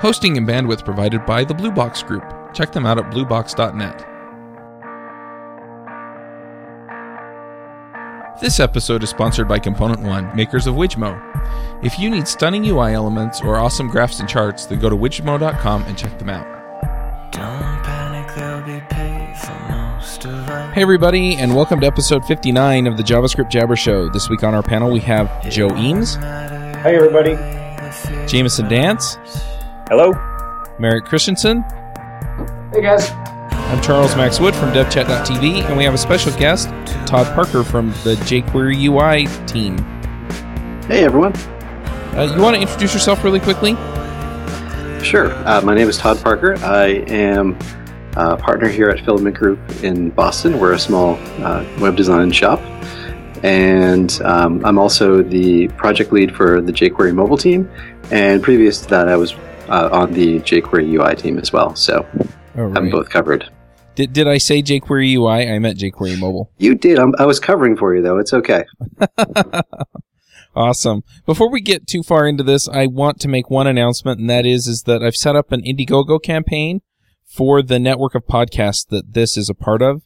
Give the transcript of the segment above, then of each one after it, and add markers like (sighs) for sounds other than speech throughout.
Hosting and bandwidth provided by the Blue Box Group. Check them out at bluebox.net. This episode is sponsored by Component One, makers of Wijmo. If you need stunning UI elements or awesome graphs and charts, then go to wijmo.com and check them out. Hey, everybody, and welcome to episode 59 of the JavaScript Jabber Show. This week on our panel, we have Joe Eames. Hey, everybody. Jameson Dance. Hello. Merrick Christensen. Hey, guys. I'm Charles Max Wood from DevChat.tv, and we have a special guest, Todd Parker from the jQuery UI team. Hey, everyone. Uh, you want to introduce yourself really quickly? Sure. Uh, my name is Todd Parker. I am a partner here at Filament Group in Boston. We're a small uh, web design shop. And um, I'm also the project lead for the jQuery mobile team. And previous to that, I was uh, on the jQuery UI team as well. So right. I'm both covered. Did, did I say jQuery UI? I meant jQuery mobile. You did. I'm, I was covering for you, though. It's okay. (laughs) awesome. Before we get too far into this, I want to make one announcement, and that is, is that I've set up an Indiegogo campaign for the network of podcasts that this is a part of.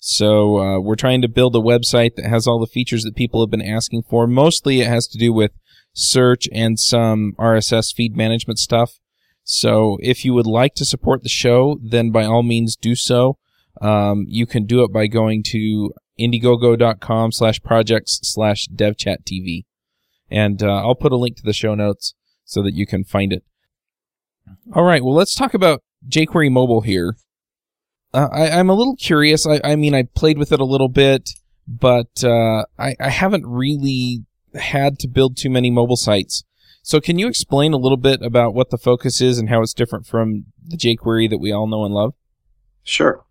So uh, we're trying to build a website that has all the features that people have been asking for. Mostly, it has to do with search and some RSS feed management stuff. So if you would like to support the show, then by all means do so. Um, you can do it by going to indiegogo.com slash projects slash devchattv. And uh, I'll put a link to the show notes so that you can find it. All right, well, let's talk about jQuery Mobile here. Uh, I, am a little curious. I, I, mean, I played with it a little bit, but uh, I, I haven't really had to build too many mobile sites. So can you explain a little bit about what the focus is and how it's different from the jQuery that we all know and love? Sure.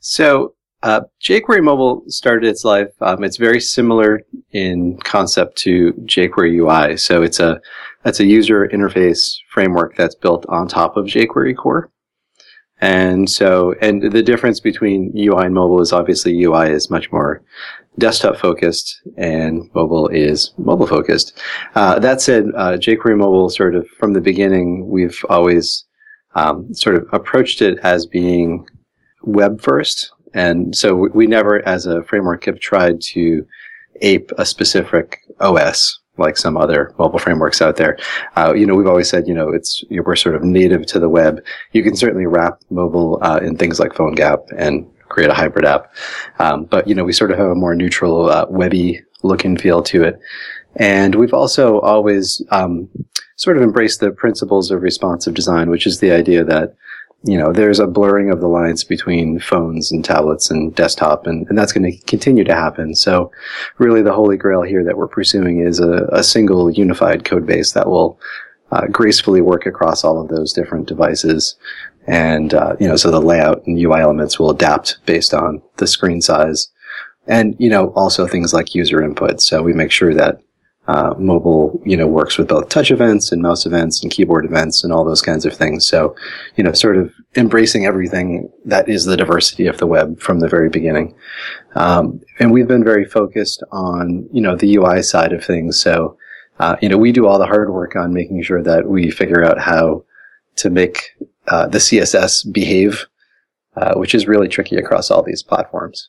So uh, jQuery Mobile started its life. Um, it's very similar in concept to jQuery UI. So it's a that's a user interface framework that's built on top of jQuery core. And so, and the difference between UI and mobile is obviously UI is much more desktop focused and mobile is mobile focused. Uh, that said, uh, jQuery mobile sort of from the beginning, we've always um, sort of approached it as being web first. And so we, we never, as a framework, have tried to ape a specific OS like some other mobile frameworks out there. Uh, you know, we've always said, you know, it's we're sort of native to the web. You can certainly wrap mobile uh, in things like PhoneGap and create a hybrid app, um, but you know, we sort of have a more neutral, uh, webby look and feel to it. And we've also always um, sort of embraced the principles of responsive design, which is the idea that you know, there's a blurring of the lines between phones and tablets and desktop, and, and that's going to continue to happen. So, really, the holy grail here that we're pursuing is a, a single unified code base that will uh, gracefully work across all of those different devices. And, uh, you know, so the layout and UI elements will adapt based on the screen size. And, you know, also things like user input. So we make sure that uh, mobile, you know, works with both touch events and mouse events and keyboard events and all those kinds of things. So, you know, sort of embracing everything that is the diversity of the web from the very beginning. Um, and we've been very focused on, you know, the UI side of things. So, uh, you know, we do all the hard work on making sure that we figure out how to make uh, the CSS behave, uh, which is really tricky across all these platforms.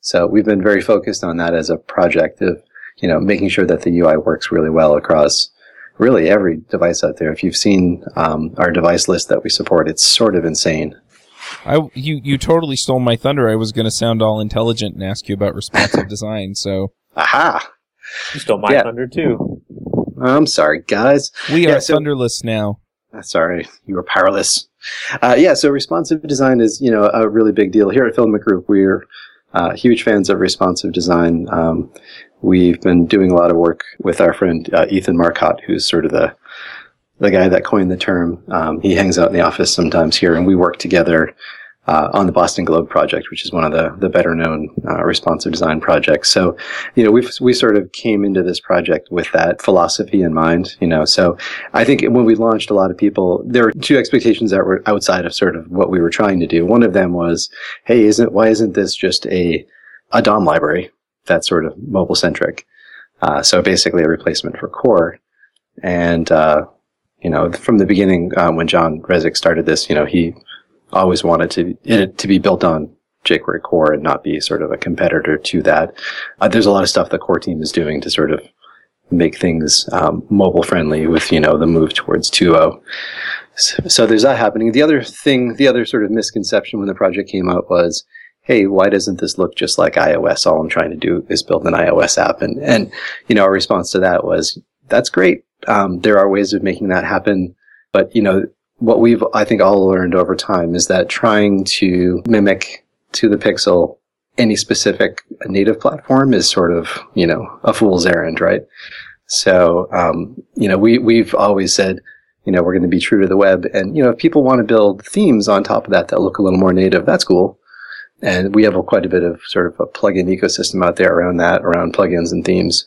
So we've been very focused on that as a project of you know, making sure that the UI works really well across really every device out there. If you've seen um, our device list that we support, it's sort of insane. I you you totally stole my thunder. I was going to sound all intelligent and ask you about responsive (laughs) design. So, aha, you stole my yeah. thunder too. I'm sorry, guys. We yeah, are so, thunderless now. Sorry, you were powerless. Uh, yeah, so responsive design is you know a really big deal here at Filament Group. We're uh, huge fans of responsive design. Um, we've been doing a lot of work with our friend uh, Ethan Marcotte, who's sort of the the guy that coined the term. Um, he hangs out in the office sometimes here, and we work together uh, on the Boston Globe project, which is one of the the better known uh, responsive design projects. So, you know, we we sort of came into this project with that philosophy in mind. You know, so I think when we launched, a lot of people there were two expectations that were outside of sort of what we were trying to do. One of them was, hey, isn't why isn't this just a a DOM library? That sort of mobile centric. Uh, so basically a replacement for core. And, uh, you know, from the beginning, um, when John Resig started this, you know, he always wanted to it to be built on jQuery core and not be sort of a competitor to that. Uh, there's a lot of stuff the core team is doing to sort of make things um, mobile friendly with you know the move towards 2.0. So, so there's that happening. The other thing, the other sort of misconception when the project came out was, hey, why doesn't this look just like iOS? All I'm trying to do is build an iOS app, and and you know our response to that was, that's great. Um, there are ways of making that happen, but you know what we've I think all learned over time is that trying to mimic to the pixel any specific native platform is sort of, you know, a fool's errand, right? So, um, you know, we, we've always said, you know, we're going to be true to the web. And, you know, if people want to build themes on top of that that look a little more native, that's cool. And we have a, quite a bit of sort of a plugin ecosystem out there around that, around plugins and themes.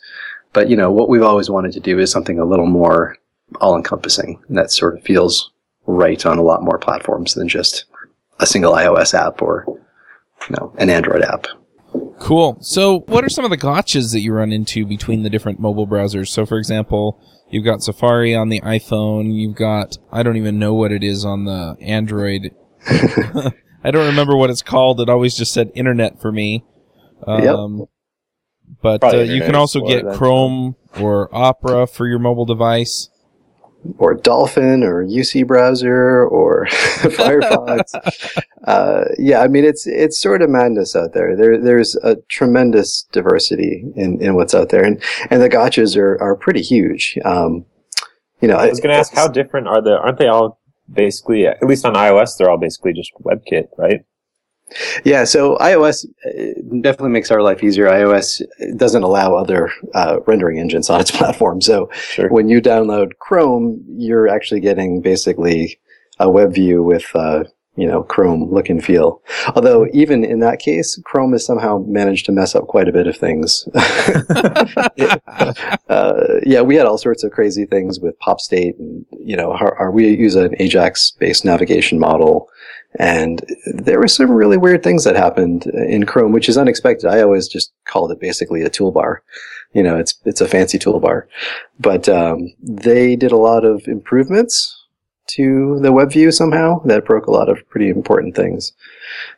But, you know, what we've always wanted to do is something a little more all encompassing. And that sort of feels right on a lot more platforms than just a single iOS app or you know, an Android app. Cool. So, what are some of the gotchas that you run into between the different mobile browsers? So, for example, you've got Safari on the iPhone. You've got I don't even know what it is on the Android. (laughs) I don't remember what it's called. It always just said Internet for me. Um, yep. But uh, you can also get Chrome or Opera for your mobile device or Dolphin or UC browser or (laughs) Firefox. (laughs) uh, yeah, I mean it's it's sort of madness out there. There there's a tremendous diversity in, in what's out there, and and the gotchas are are pretty huge. Um, you know, I was going to ask how different are the? Aren't they all basically at least on iOS? They're all basically just WebKit, right? Yeah, so iOS uh, definitely makes our life easier. iOS doesn't allow other uh, rendering engines on its (laughs) platform. So sure. when you download Chrome, you're actually getting basically a web view with, uh, you know, Chrome look and feel. Although even in that case, Chrome has somehow managed to mess up quite a bit of things. (laughs) (laughs) uh, yeah, we had all sorts of crazy things with pop state and, you know, our, our, we use an Ajax based navigation model and there were some really weird things that happened in Chrome, which is unexpected. I always just called it basically a toolbar. You know, it's it's a fancy toolbar, but um, they did a lot of improvements to the web view somehow that broke a lot of pretty important things.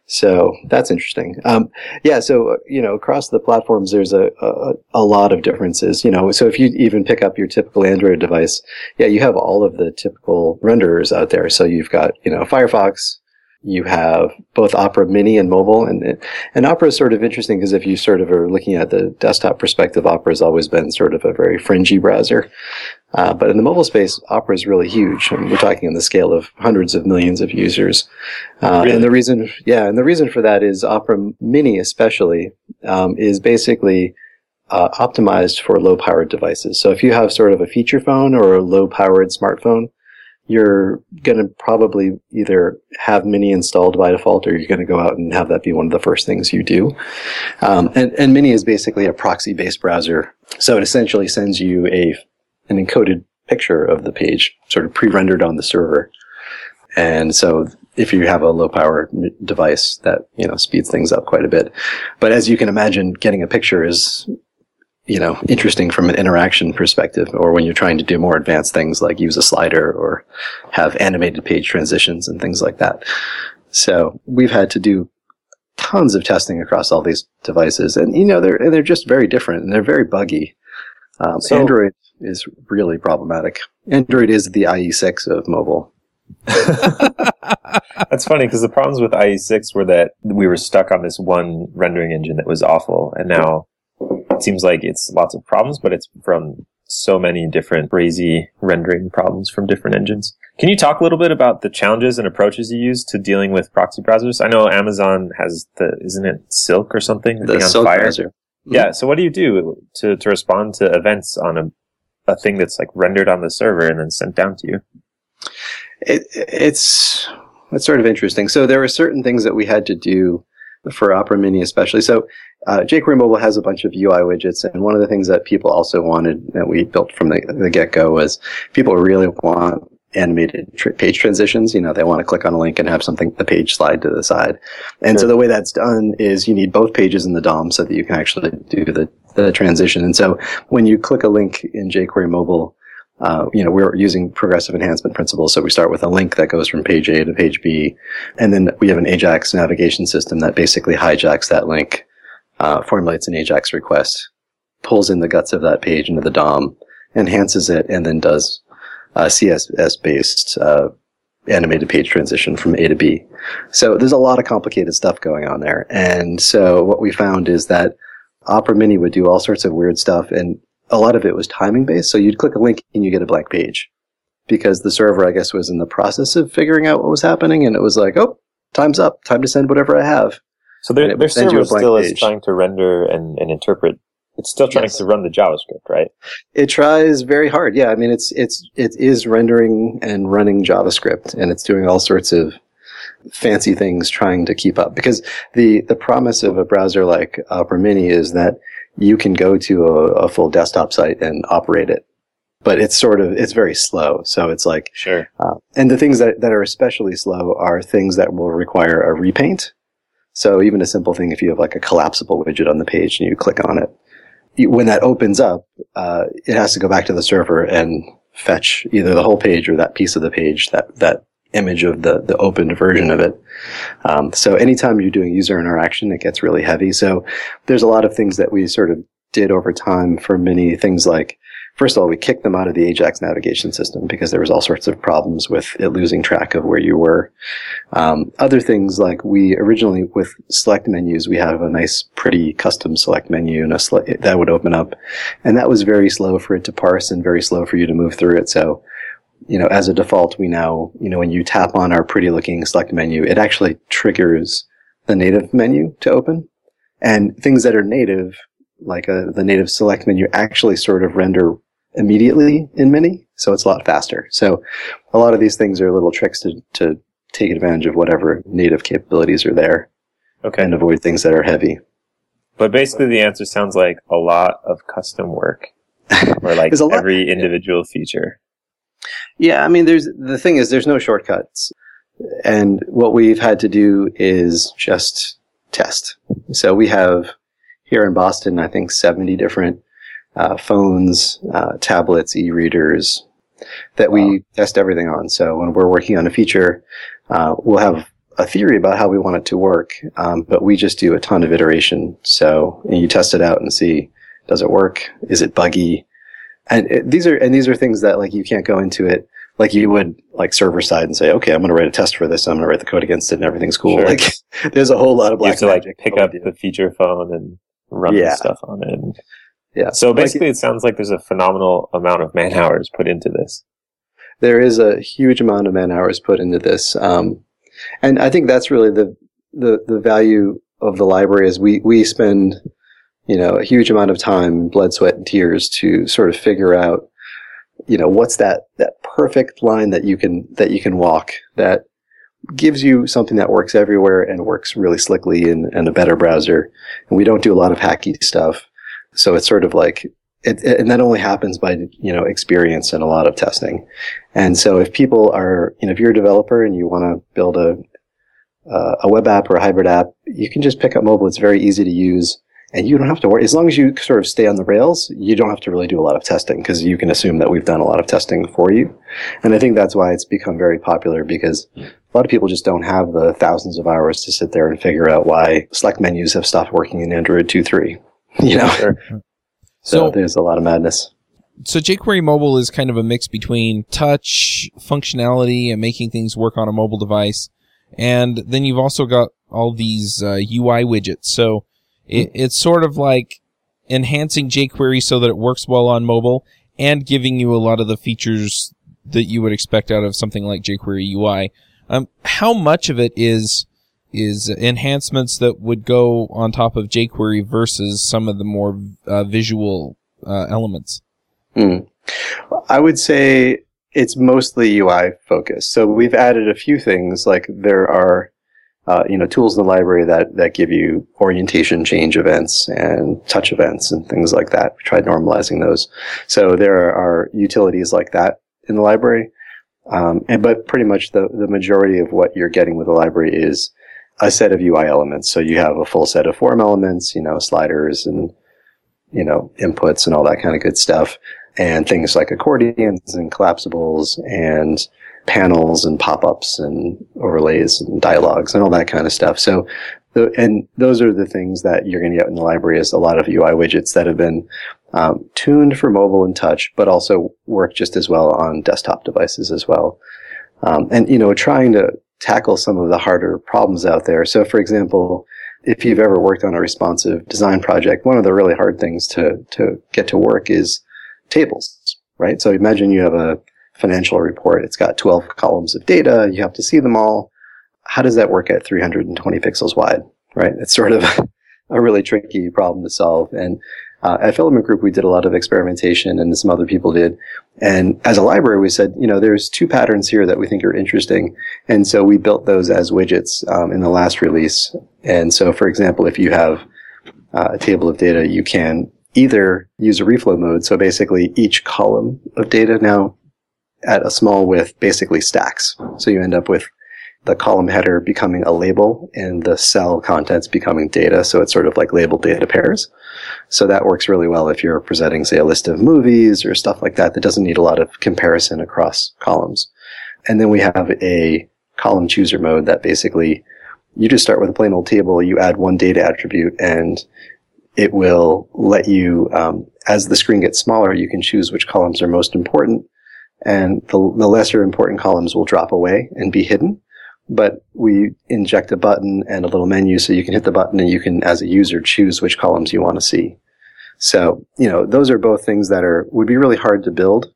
So that's interesting. Um, yeah. So, you know, across the platforms, there's a, a, a, lot of differences, you know, so if you even pick up your typical Android device, yeah, you have all of the typical renderers out there. So you've got, you know, Firefox, you have both Opera Mini and mobile, and and Opera is sort of interesting because if you sort of are looking at the desktop perspective, Opera has always been sort of a very fringy browser. Uh, but in the mobile space, Opera is really huge. I mean, we're talking on the scale of hundreds of millions of users. Uh, really? And the reason, yeah, and the reason for that is Opera Mini, especially, um, is basically uh, optimized for low-powered devices. So if you have sort of a feature phone or a low-powered smartphone, you're going to probably either have Mini installed by default or you're going to go out and have that be one of the first things you do. Um, and, and Mini is basically a proxy based browser. So it essentially sends you a, an encoded picture of the page sort of pre-rendered on the server. And so if you have a low power device that, you know, speeds things up quite a bit. But as you can imagine, getting a picture is you know, interesting from an interaction perspective, or when you're trying to do more advanced things like use a slider or have animated page transitions and things like that. So we've had to do tons of testing across all these devices, and you know, they're they're just very different and they're very buggy. Um, so, Android is really problematic. Android is the IE6 of mobile. (laughs) That's funny because the problems with IE6 were that we were stuck on this one rendering engine that was awful, and now it seems like it's lots of problems, but it's from so many different crazy rendering problems from different engines. Can you talk a little bit about the challenges and approaches you use to dealing with proxy browsers? I know Amazon has the, isn't it Silk or something? The, the Silk fire? browser. Mm-hmm. Yeah. So what do you do to, to respond to events on a, a thing that's like rendered on the server and then sent down to you? It, it's, it's sort of interesting. So there were certain things that we had to do for Opera Mini especially. So uh, jQuery Mobile has a bunch of UI widgets, and one of the things that people also wanted that we built from the, the get-go was people really want animated tr- page transitions. You know, they want to click on a link and have something, the page slide to the side. And sure. so the way that's done is you need both pages in the DOM so that you can actually do the, the transition. And so when you click a link in jQuery Mobile, uh, you know, we're using progressive enhancement principles. So we start with a link that goes from page A to page B. And then we have an Ajax navigation system that basically hijacks that link, uh, formulates an Ajax request, pulls in the guts of that page into the DOM, enhances it, and then does uh, CSS based uh, animated page transition from A to B. So there's a lot of complicated stuff going on there. And so what we found is that Opera Mini would do all sorts of weird stuff, and a lot of it was timing based. So you'd click a link and you get a blank page because the server, I guess, was in the process of figuring out what was happening, and it was like, oh, time's up, time to send whatever I have. So their, their would send you a server still is trying to render and, and interpret. It's still trying Yes. to run the JavaScript, right? It tries very hard. Yeah, I mean, it's it's it is rendering and running JavaScript, and it's doing all sorts of fancy things trying to keep up. Because the the promise of a browser like uh, Opera Mini is that you can go to a, a full desktop site and operate it, but it's sort of it's very slow. So it's like Sure. Uh, and the things that, that are especially slow are things that will require a repaint. So even a simple thing, if you have like a collapsible widget on the page and you click on it, when that opens up, uh, it has to go back to the server and fetch either the whole page or that piece of the page, that, that image of the, the opened version of it. Um, so anytime you're doing user interaction, it gets really heavy. So there's a lot of things that we sort of did over time for many things like First of all, we kicked them out of the Ajax navigation system because there was all sorts of problems with it losing track of where you were. Um, other things like we originally with select menus, we have a nice, pretty custom select menu and a that would open up, and that was very slow for it to parse and very slow for you to move through it. So, you know, as a default, we now, you know, when you tap on our pretty looking select menu, it actually triggers the native menu to open, and things that are native like uh the native select menu actually sort of render immediately in Mini, so it's a lot faster. So a lot of these things are little tricks to, to take advantage of whatever native capabilities are there Okay. and avoid things that are heavy. But basically, the answer sounds like a lot of custom work, (laughs) or like every individual feature. Yeah, I mean, there's the thing is there's no shortcuts, and what we've had to do is just test. So we have here in Boston, I think 70 different uh, phones, uh, tablets, e-readers that we test everything on. So when we're working on a feature, uh, we'll have a theory about how we want it to work, um, but we just do a ton of iteration. So you test it out and see does it work? Is it buggy? And it, these are and these are things that like you can't go into it like you would like server side and say, okay, I'm going to write a test for this. I'm going to write the code against it, and everything's cool. Sure. Like (laughs) there's a whole lot of You have to like pick up the feature phone and run Yeah. the stuff on it. Yeah. So Like, basically, it sounds like there's a phenomenal amount of man hours put into this. there is a huge amount of man hours put into this, um, and I think that's really the the the value of the library is we we spend you know a huge amount of time, blood, sweat, and tears to sort of figure out you know what's that that perfect line that you can that you can walk that gives you something that works everywhere and works really slickly in, in a better browser. And we don't do a lot of hacky stuff. So it's sort of like, it, it- and that only happens by, you know, experience and a lot of testing. And so if people are, you know, if you're a developer and you want to build a, uh, a web app or a hybrid app, you can just pick up mobile. It's very easy to use. And you don't have to worry. As long as you sort of stay on the rails, you don't have to really do a lot of testing because you can assume that we've done a lot of testing for you. And I think that's why it's become very popular because a lot of people just don't have the thousands of hours to sit there and figure out why select menus have stopped working in Android 2.3. (laughs) You know, Sure. (laughs) so So, there's a lot of madness. so jQuery Mobile is kind of a mix between touch functionality and making things work on a mobile device, and then you've also got all these uh, UI widgets. So it, it's sort of like enhancing jQuery so that it works well on mobile and giving you a lot of the features that you would expect out of something like jQuery UI. Um, how much of it is is enhancements that would go on top of jQuery versus some of the more uh, visual uh, elements? Hmm. I would say it's mostly UI focused. So we've added a few things like there are, uh, you know, tools in the library that, that give you orientation change events and touch events and things like that. We tried normalizing those. So there are utilities like that in the library. Um, and, but pretty much the, the majority of what you're getting with the library is a set of UI elements. So you have a full set of form elements, you know, sliders and, you know, inputs and all that kind of good stuff. and things like accordions and collapsibles and panels and pop-ups and overlays and dialogues and all that kind of stuff. So, and those are the things that you're going to get in the library is a lot of UI widgets that have been um, tuned for mobile and touch, but also work just as well on desktop devices as well. Um, and you know, trying to tackle some of the harder problems out there. So, for example, if you've ever worked on a responsive design project, one of the really hard things to to get to work is tables, right? So imagine you have a financial report. It's got 12 columns of data. You have to see them all. How does that work at 320 pixels wide, right? It's sort of (laughs) a really tricky problem to solve. And uh, at Filament Group, we did a lot of experimentation and some other people did. And as a library, we said, you know, there's two patterns here that we think are interesting. And so we built those as widgets um, in the last release. And so, for example, if you have uh, a table of data, you can either use a reflow mode. So basically each column of data now at a small width basically stacks. So you end up with the column header becoming a label and the cell contents becoming data. So it's sort of like labeled data pairs. So that works really well if you're presenting, say, a list of movies or stuff like that that doesn't need a lot of comparison across columns. And then we have a column chooser mode that basically you just start with a plain old table, you add one data attribute and it will let you, um, as the screen gets smaller, you can choose which columns are most important and the, the lesser important columns will drop away and be hidden but we inject a button and a little menu so you can hit the button and you can, as a user, choose which columns you want to see. So, you know, those are both things that are, would be really hard to build,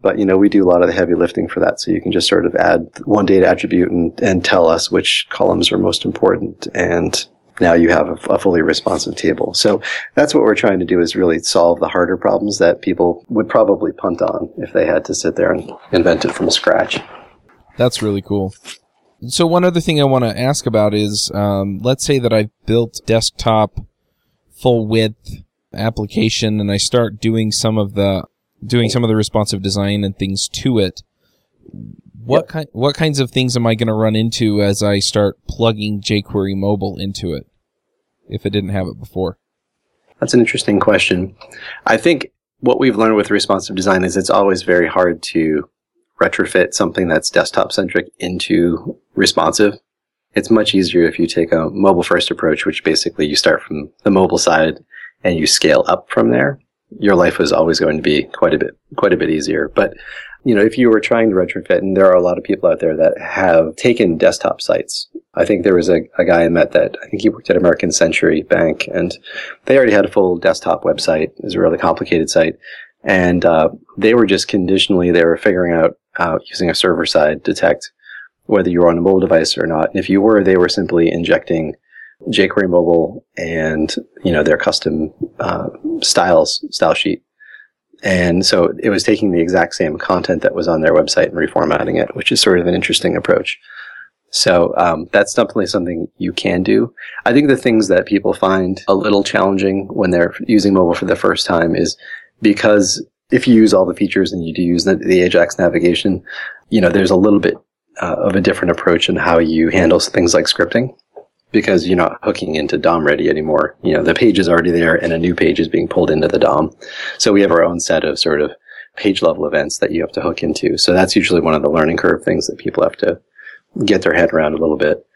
but, you know, we do a lot of the heavy lifting for that. So you can just sort of add one data attribute and, and tell us which columns are most important. And now you have a, a fully responsive table. So that's what we're trying to do is really solve the harder problems that people would probably punt on if they had to sit there and invent it from scratch. That's really cool. So one other thing I want to ask about is, um, let's say that I've built desktop full width application and I start doing some of the doing some of the responsive design and things to it. What yep. kind what kinds of things am I going to run into as I start plugging jQuery mobile into it if it didn't have it before? That's an interesting question. I think what we've learned with responsive design is it's always very hard to retrofit something that's desktop centric into responsive. It's much easier if you take a mobile first approach, which basically you start from the mobile side and you scale up from there. Your life is always going to be quite a bit, quite a bit easier. But, you know, if you were trying to retrofit, and there are a lot of people out there that have taken desktop sites. I think there was a, a guy I met that I think he worked at American Century Bank and they already had a full desktop website. It was a really complicated site. And, uh, they were just conditionally, they were figuring out uh, using a server side detect whether you were on a mobile device or not. And if you were, they were simply injecting jQuery mobile and you know their custom uh, styles style sheet. And so it was taking the exact same content that was on their website and reformatting it, which is sort of an interesting approach. So um, that's definitely something you can do. I think the things that people find a little challenging when they're using mobile for the first time is because if you use all the features and you do use the, the Ajax navigation, you know, there's a little bit uh, of a different approach in how you handle things like scripting because you're not hooking into DOM ready anymore. You know, the page is already there and a new page is being pulled into the DOM. So we have our own set of sort of page level events that you have to hook into. So that's usually one of the learning curve things that people have to get their head around a little bit.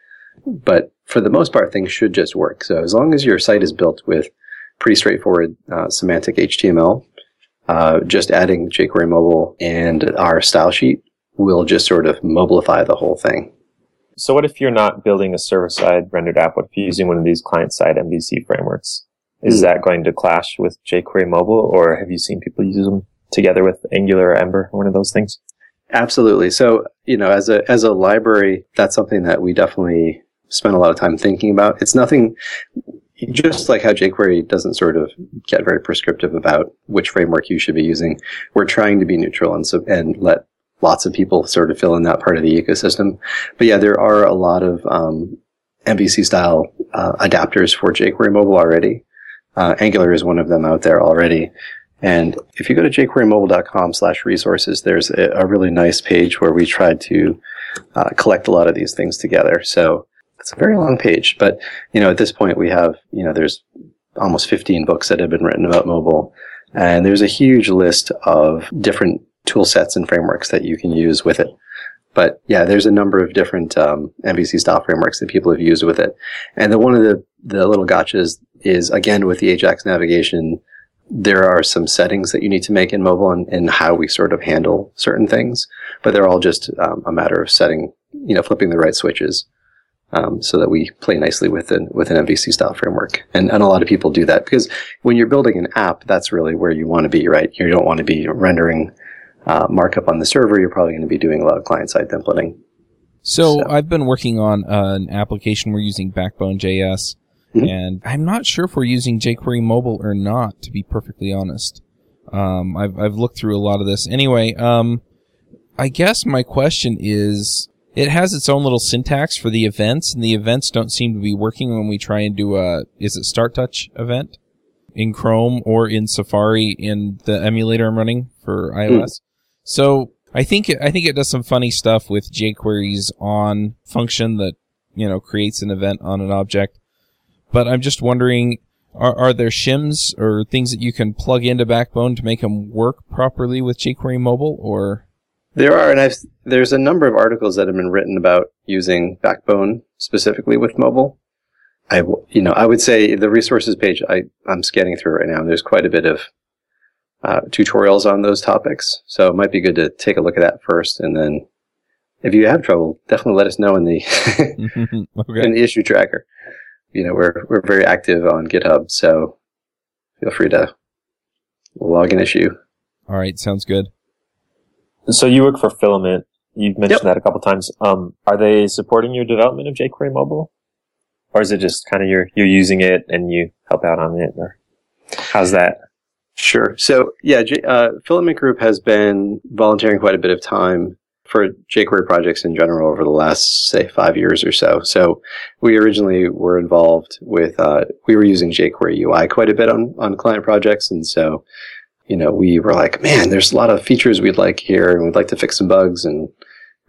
But for the most part, things should just work. So as long as your site is built with pretty straightforward uh, semantic HTML, uh, just adding jQuery mobile and our style sheet will just sort of mobilify the whole thing. So what if you're not building a server-side rendered app? What if you're using one of these client-side MVC frameworks? Is mm. that going to clash with jQuery mobile or have you seen people use them together with Angular or Ember, or one of those things? Absolutely. So, you know, as a, as a library, that's something that we definitely spend a lot of time thinking about. It's nothing, just like how jQuery doesn't sort of get very prescriptive about which framework you should be using, we're trying to be neutral and so, and let lots of people sort of fill in that part of the ecosystem. But yeah, there are a lot of um, MVC style uh, adapters for jQuery mobile already. Uh, Angular is one of them out there already. And if you go to jQueryMobile.com slash resources, there's a, a, really nice page where we tried to uh, collect a lot of these things together. So it's a very long page, but you know, at this point we have, you know, there's almost 15 books that have been written about mobile. And there's a huge list of different tool sets and frameworks that you can use with it. But yeah, there's a number of different um, MVC style frameworks that people have used with it. And the, one of the, the little gotchas is again with the Ajax navigation, there are some settings that you need to make in mobile and, and how we sort of handle certain things, but they're all just um, a matter of setting, you know, flipping the right switches. Um, so that we play nicely with an with an MVC style framework, and and a lot of people do that because when you're building an app, that's really where you want to be, right? You don't want to be rendering uh, markup on the server. You're probably going to be doing a lot of client side templating. So, so, I've been working on uh, an application we're using Backbone JS, mm-hmm. and I'm not sure if we're using jQuery mobile or not. To be perfectly honest, um, I've I've looked through a lot of this. Anyway, um, I guess my question is it has its own little syntax for the events, and the events don't seem to be working when we try and do a is it Start Touch event in Chrome or in Safari in the emulator I'm running for iOS. Mm. So I think it, I think it does some funny stuff with jQuery's on function that you know creates an event on an object. But I'm just wondering, are are there shims or things that you can plug into Backbone to make them work properly with jQuery mobile, or there are, and I've, there's a number of articles that have been written about using Backbone specifically with mobile. I, you know, I would say the resources page I, I'm scanning through right now. And there's quite a bit of uh, tutorials on those topics, so it might be good to take a look at that first, and then if you have trouble, definitely let us know in the (laughs) (laughs) okay. in the issue tracker. You know, we're we're very active on GitHub, so feel free to log an issue. All right, sounds good. So you work for Filament. You've mentioned yep. that a couple times. Um, are they supporting your development of jQuery mobile, or is it just kind of you're you're using it and you help out on it, or how's that? Sure. So yeah, uh, Filament Group has been volunteering quite a bit of time for jQuery projects in general over the last say five years or so. So we originally were involved with uh, we were using jQuery UI quite a bit on on client projects, and so you know, we were like, man, there's a lot of features we'd like here and we'd like to fix some bugs and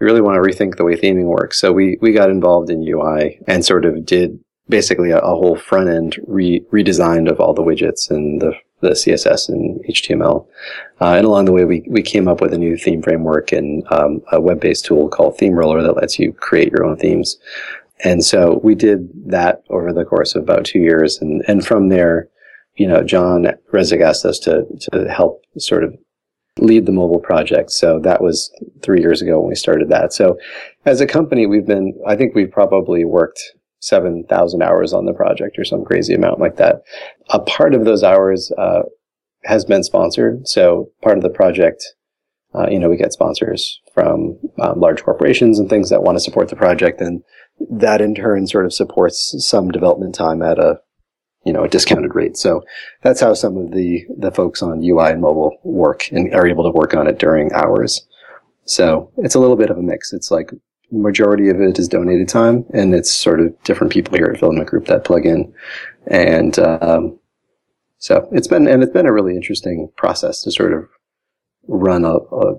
we really want to rethink the way theming works. So we, we got involved in UI and sort of did basically a, a whole front end re- redesign of all the widgets and the, the CSS and HTML. Uh, and along the way, we, we came up with a new theme framework and um, a web based tool called Theme Roller that lets you create your own themes. And so we did that over the course of about two years. And, and from there, you know, John Resig asked us to, to help sort of lead the mobile project. So that was three years ago when we started that. So as a company, we've been, I think we've probably worked 7,000 hours on the project or some crazy amount like that. A part of those hours, uh, has been sponsored. So part of the project, uh, you know, we get sponsors from um, large corporations and things that want to support the project. And that in turn sort of supports some development time at a you know, a discounted rate. So that's how some of the, the folks on UI and mobile work and are able to work on it during hours. So it's a little bit of a mix. It's like majority of it is donated time and it's sort of different people here at Filament Group that plug in. And, um, so it's been, and it's been a really interesting process to sort of run a, a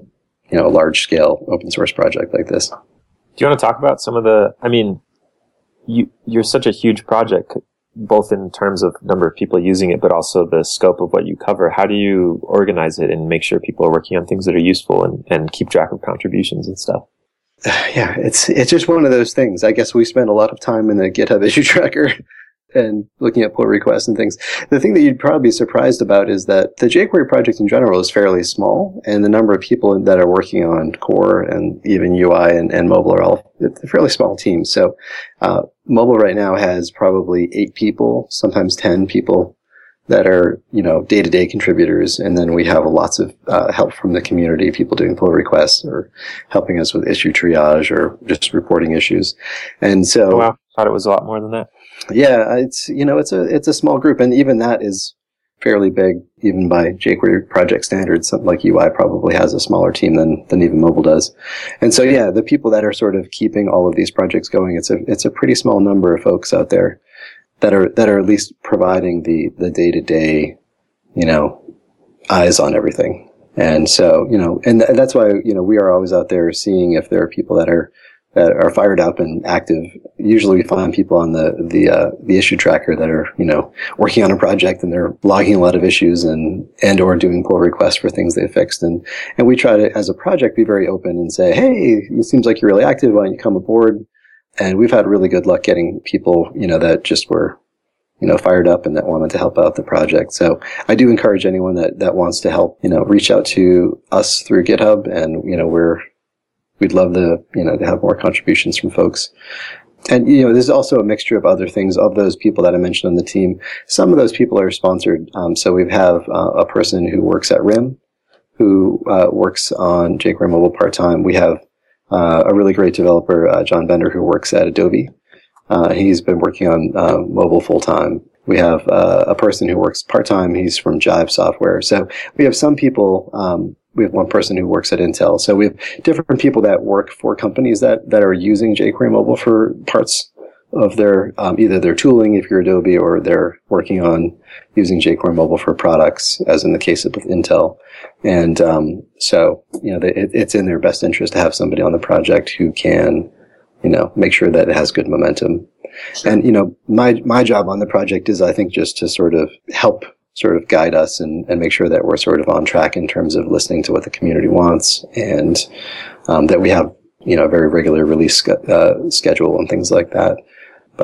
you know, a large scale open source project like this. Do you want to talk about some of the, I mean, you, you're such a huge project both in terms of number of people using it, but also the scope of what you cover. How do you organize it and make sure people are working on things that are useful and, and keep track of contributions and stuff? (sighs) Yeah, it's it's just one of those things. I guess we spend a lot of time in the GitHub (laughs) issue tracker and looking at pull requests and things. The thing that you'd probably be surprised about is that the jQuery project in general is fairly small, and the number of people that are working on core and even UI and, and mobile are all fairly small teams. So, uh, mobile right now has probably eight people, sometimes ten people that are you know day to day contributors, and then we have lots of uh, help from the community, people doing pull requests or helping us with issue triage or just reporting issues. And so, oh, wow, thought it was a lot more than that. Yeah, it's you know it's a it's a small group, and even that is fairly big, even by jQuery project standards. Something like UI probably has a smaller team than than even mobile does. And so yeah, the people that are sort of keeping all of these projects going, it's a it's a pretty small number of folks out there that are that are at least providing the the day to day, you know, eyes on everything. And so you know, and th- that's why you know we are always out there seeing if there are people that are that are fired up and active. Usually, we find people on the the uh, the issue tracker that are you know working on a project and they're logging a lot of issues and and or doing pull requests for things they fixed. And and we try to, as a project, be very open and say, hey, it seems like you're really active. Why don't you come aboard? And we've had really good luck getting people you know that just were you know, fired up and that wanted to help out the project. So I do encourage anyone that, that wants to help, you know, reach out to us through GitHub and, you know, we're, we'd love to, you know, to have more contributions from folks. And, you know, there's also a mixture of other things of those people that I mentioned on the team. Some of those people are sponsored. Um, so we have uh, a person who works at RIM who uh, works on jQuery Mobile part time. We have a really great developer, uh, John Bender, who works at Adobe. Uh, he's been working on uh, mobile full time. We have uh, a person who works part time. He's from Jive Software. So we have some people. Um, we have one person who works at Intel. So we have different people that work for companies that that are using jQuery Mobile for parts of their um, either their tooling, if you're Adobe, or they're working on using jQuery Mobile for products, as in the case of Intel. And um, so you know, they, it, it's in their best interest to have somebody on the project who can you know, make sure that it has good momentum. Sure. And, you know, my, my job on the project is, I think, just to sort of help sort of guide us and, and make sure that we're sort of on track in terms of listening to what the community wants and um, that we have, you know, a very regular release uh, schedule and things like that.